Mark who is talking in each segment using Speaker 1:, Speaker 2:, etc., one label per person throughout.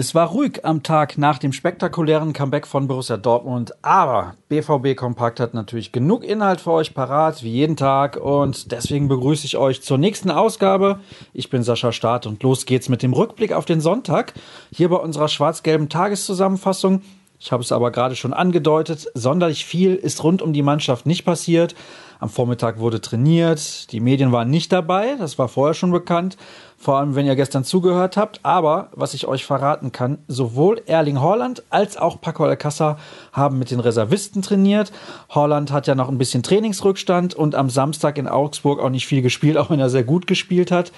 Speaker 1: Es war ruhig am Tag nach dem spektakulären Comeback von Borussia Dortmund, aber BVB Kompakt hat natürlich genug Inhalt für euch parat, wie jeden Tag, und deswegen begrüße ich euch zur nächsten Ausgabe. Ich bin Sascha Staat und los geht's mit dem Rückblick auf den Sonntag, hier bei unserer schwarz-gelben Tageszusammenfassung. Ich habe es aber gerade schon angedeutet, sonderlich viel ist rund um die Mannschaft nicht passiert. Am Vormittag wurde trainiert, die Medien waren nicht dabei, das war vorher schon bekannt vor allem wenn ihr gestern zugehört habt. Aber was ich euch verraten kann, sowohl Erling Haaland als auch Paco Alcázar haben mit den Reservisten trainiert. Haaland hat ja noch ein bisschen Trainingsrückstand und am Samstag in Augsburg auch nicht viel gespielt, auch wenn er sehr gut gespielt hat.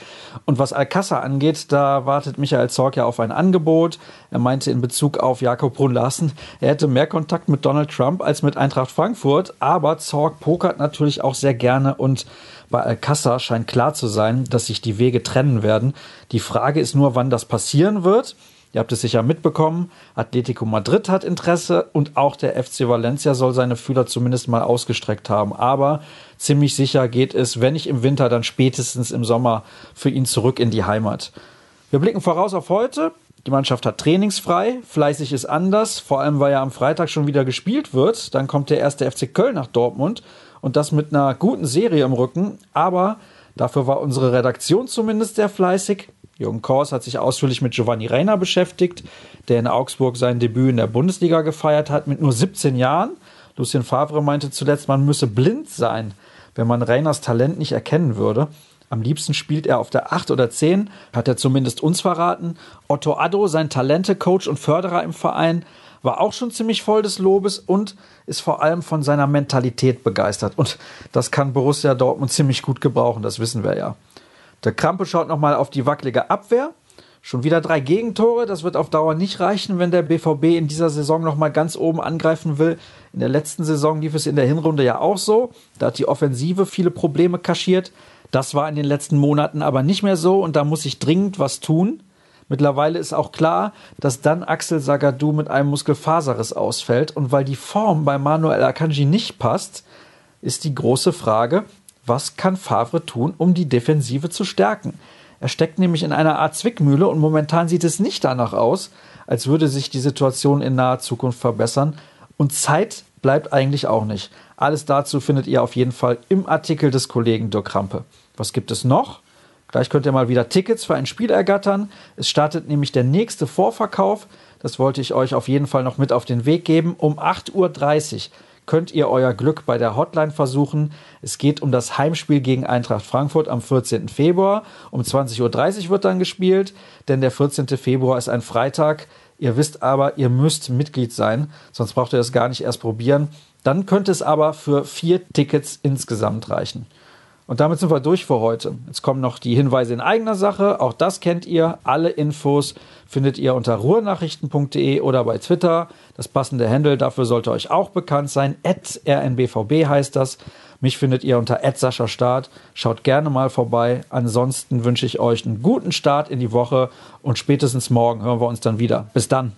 Speaker 1: Und was Alcázar angeht, da wartet Michael Zorc ja auf ein Angebot. Er meinte in Bezug auf Jakob Brunn Larsen, er hätte mehr Kontakt mit Donald Trump als mit Eintracht Frankfurt. Aber Zorc pokert natürlich auch sehr gerne und bei Alcázar scheint klar zu sein, dass sich die Wege trennen werden. Die Frage ist nur, wann das passieren wird. Ihr habt es sicher mitbekommen. Atletico Madrid hat Interesse und auch der FC Valencia soll seine Fühler zumindest mal ausgestreckt haben. Aber ziemlich sicher geht es, wenn nicht im Winter, dann spätestens im Sommer für ihn zurück in die Heimat. Wir blicken voraus auf heute. Die Mannschaft hat trainingsfrei, fleißig ist anders, vor allem weil ja am Freitag schon wieder gespielt wird. Dann kommt der erste FC Köln nach Dortmund und das mit einer guten Serie im Rücken. Aber dafür war unsere Redaktion zumindest sehr fleißig. Jürgen Kors hat sich ausführlich mit Giovanni Reiner beschäftigt, der in Augsburg sein Debüt in der Bundesliga gefeiert hat mit nur 17 Jahren. Lucien Favre meinte zuletzt, man müsse blind sein, wenn man Reiners Talent nicht erkennen würde. Am liebsten spielt er auf der 8 oder 10, hat er zumindest uns verraten. Otto Addo, sein Talente-Coach und Förderer im Verein, war auch schon ziemlich voll des Lobes und ist vor allem von seiner Mentalität begeistert. Und das kann Borussia Dortmund ziemlich gut gebrauchen, das wissen wir ja. Der Krampe schaut nochmal auf die wackelige Abwehr. Schon wieder drei Gegentore, das wird auf Dauer nicht reichen, wenn der BVB in dieser Saison nochmal ganz oben angreifen will. In der letzten Saison lief es in der Hinrunde ja auch so. Da hat die Offensive viele Probleme kaschiert. Das war in den letzten Monaten aber nicht mehr so und da muss sich dringend was tun. Mittlerweile ist auch klar, dass dann Axel Sagadou mit einem Muskelfaserriss ausfällt. Und weil die Form bei Manuel Akanji nicht passt, ist die große Frage, was kann Favre tun, um die Defensive zu stärken? Er steckt nämlich in einer Art Zwickmühle und momentan sieht es nicht danach aus, als würde sich die Situation in naher Zukunft verbessern. Und Zeit bleibt eigentlich auch nicht. Alles dazu findet ihr auf jeden Fall im Artikel des Kollegen Dirk Rampe. Was gibt es noch? Gleich könnt ihr mal wieder Tickets für ein Spiel ergattern. Es startet nämlich der nächste Vorverkauf. Das wollte ich euch auf jeden Fall noch mit auf den Weg geben. Um 8.30 Uhr könnt ihr euer Glück bei der Hotline versuchen. Es geht um das Heimspiel gegen Eintracht Frankfurt am 14. Februar. Um 20.30 Uhr wird dann gespielt, denn der 14. Februar ist ein Freitag. Ihr wisst aber, ihr müsst Mitglied sein, sonst braucht ihr das gar nicht erst probieren. Dann könnte es aber für vier Tickets insgesamt reichen. Und damit sind wir durch für heute. Jetzt kommen noch die Hinweise in eigener Sache. Auch das kennt ihr. Alle Infos findet ihr unter ruhrnachrichten.de oder bei Twitter. Das passende Handle dafür sollte euch auch bekannt sein. rnbvb heißt das. Mich findet ihr unter Sascha Start. Schaut gerne mal vorbei. Ansonsten wünsche ich euch einen guten Start in die Woche und spätestens morgen hören wir uns dann wieder. Bis dann.